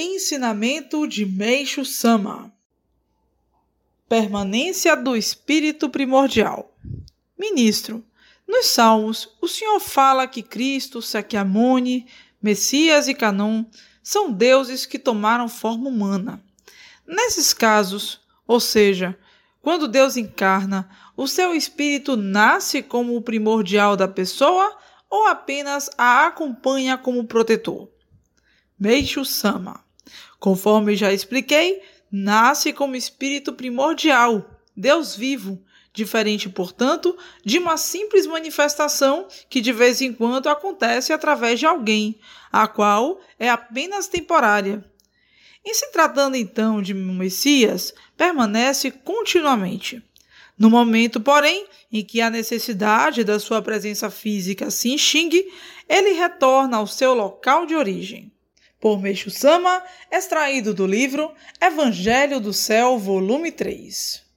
Ensinamento de Meixo Sama Permanência do Espírito Primordial Ministro, nos Salmos, o Senhor fala que Cristo, Sakyamuni, Messias e Canon são deuses que tomaram forma humana. Nesses casos, ou seja, quando Deus encarna, o seu espírito nasce como o primordial da pessoa ou apenas a acompanha como protetor? Meishu Sama. Conforme já expliquei, nasce como espírito primordial, Deus vivo, diferente, portanto, de uma simples manifestação que de vez em quando acontece através de alguém, a qual é apenas temporária. Em se tratando então de Messias, permanece continuamente. No momento, porém, em que a necessidade da sua presença física se extingue, ele retorna ao seu local de origem por Meixo Sama, extraído do livro Evangelho do Céu, volume 3.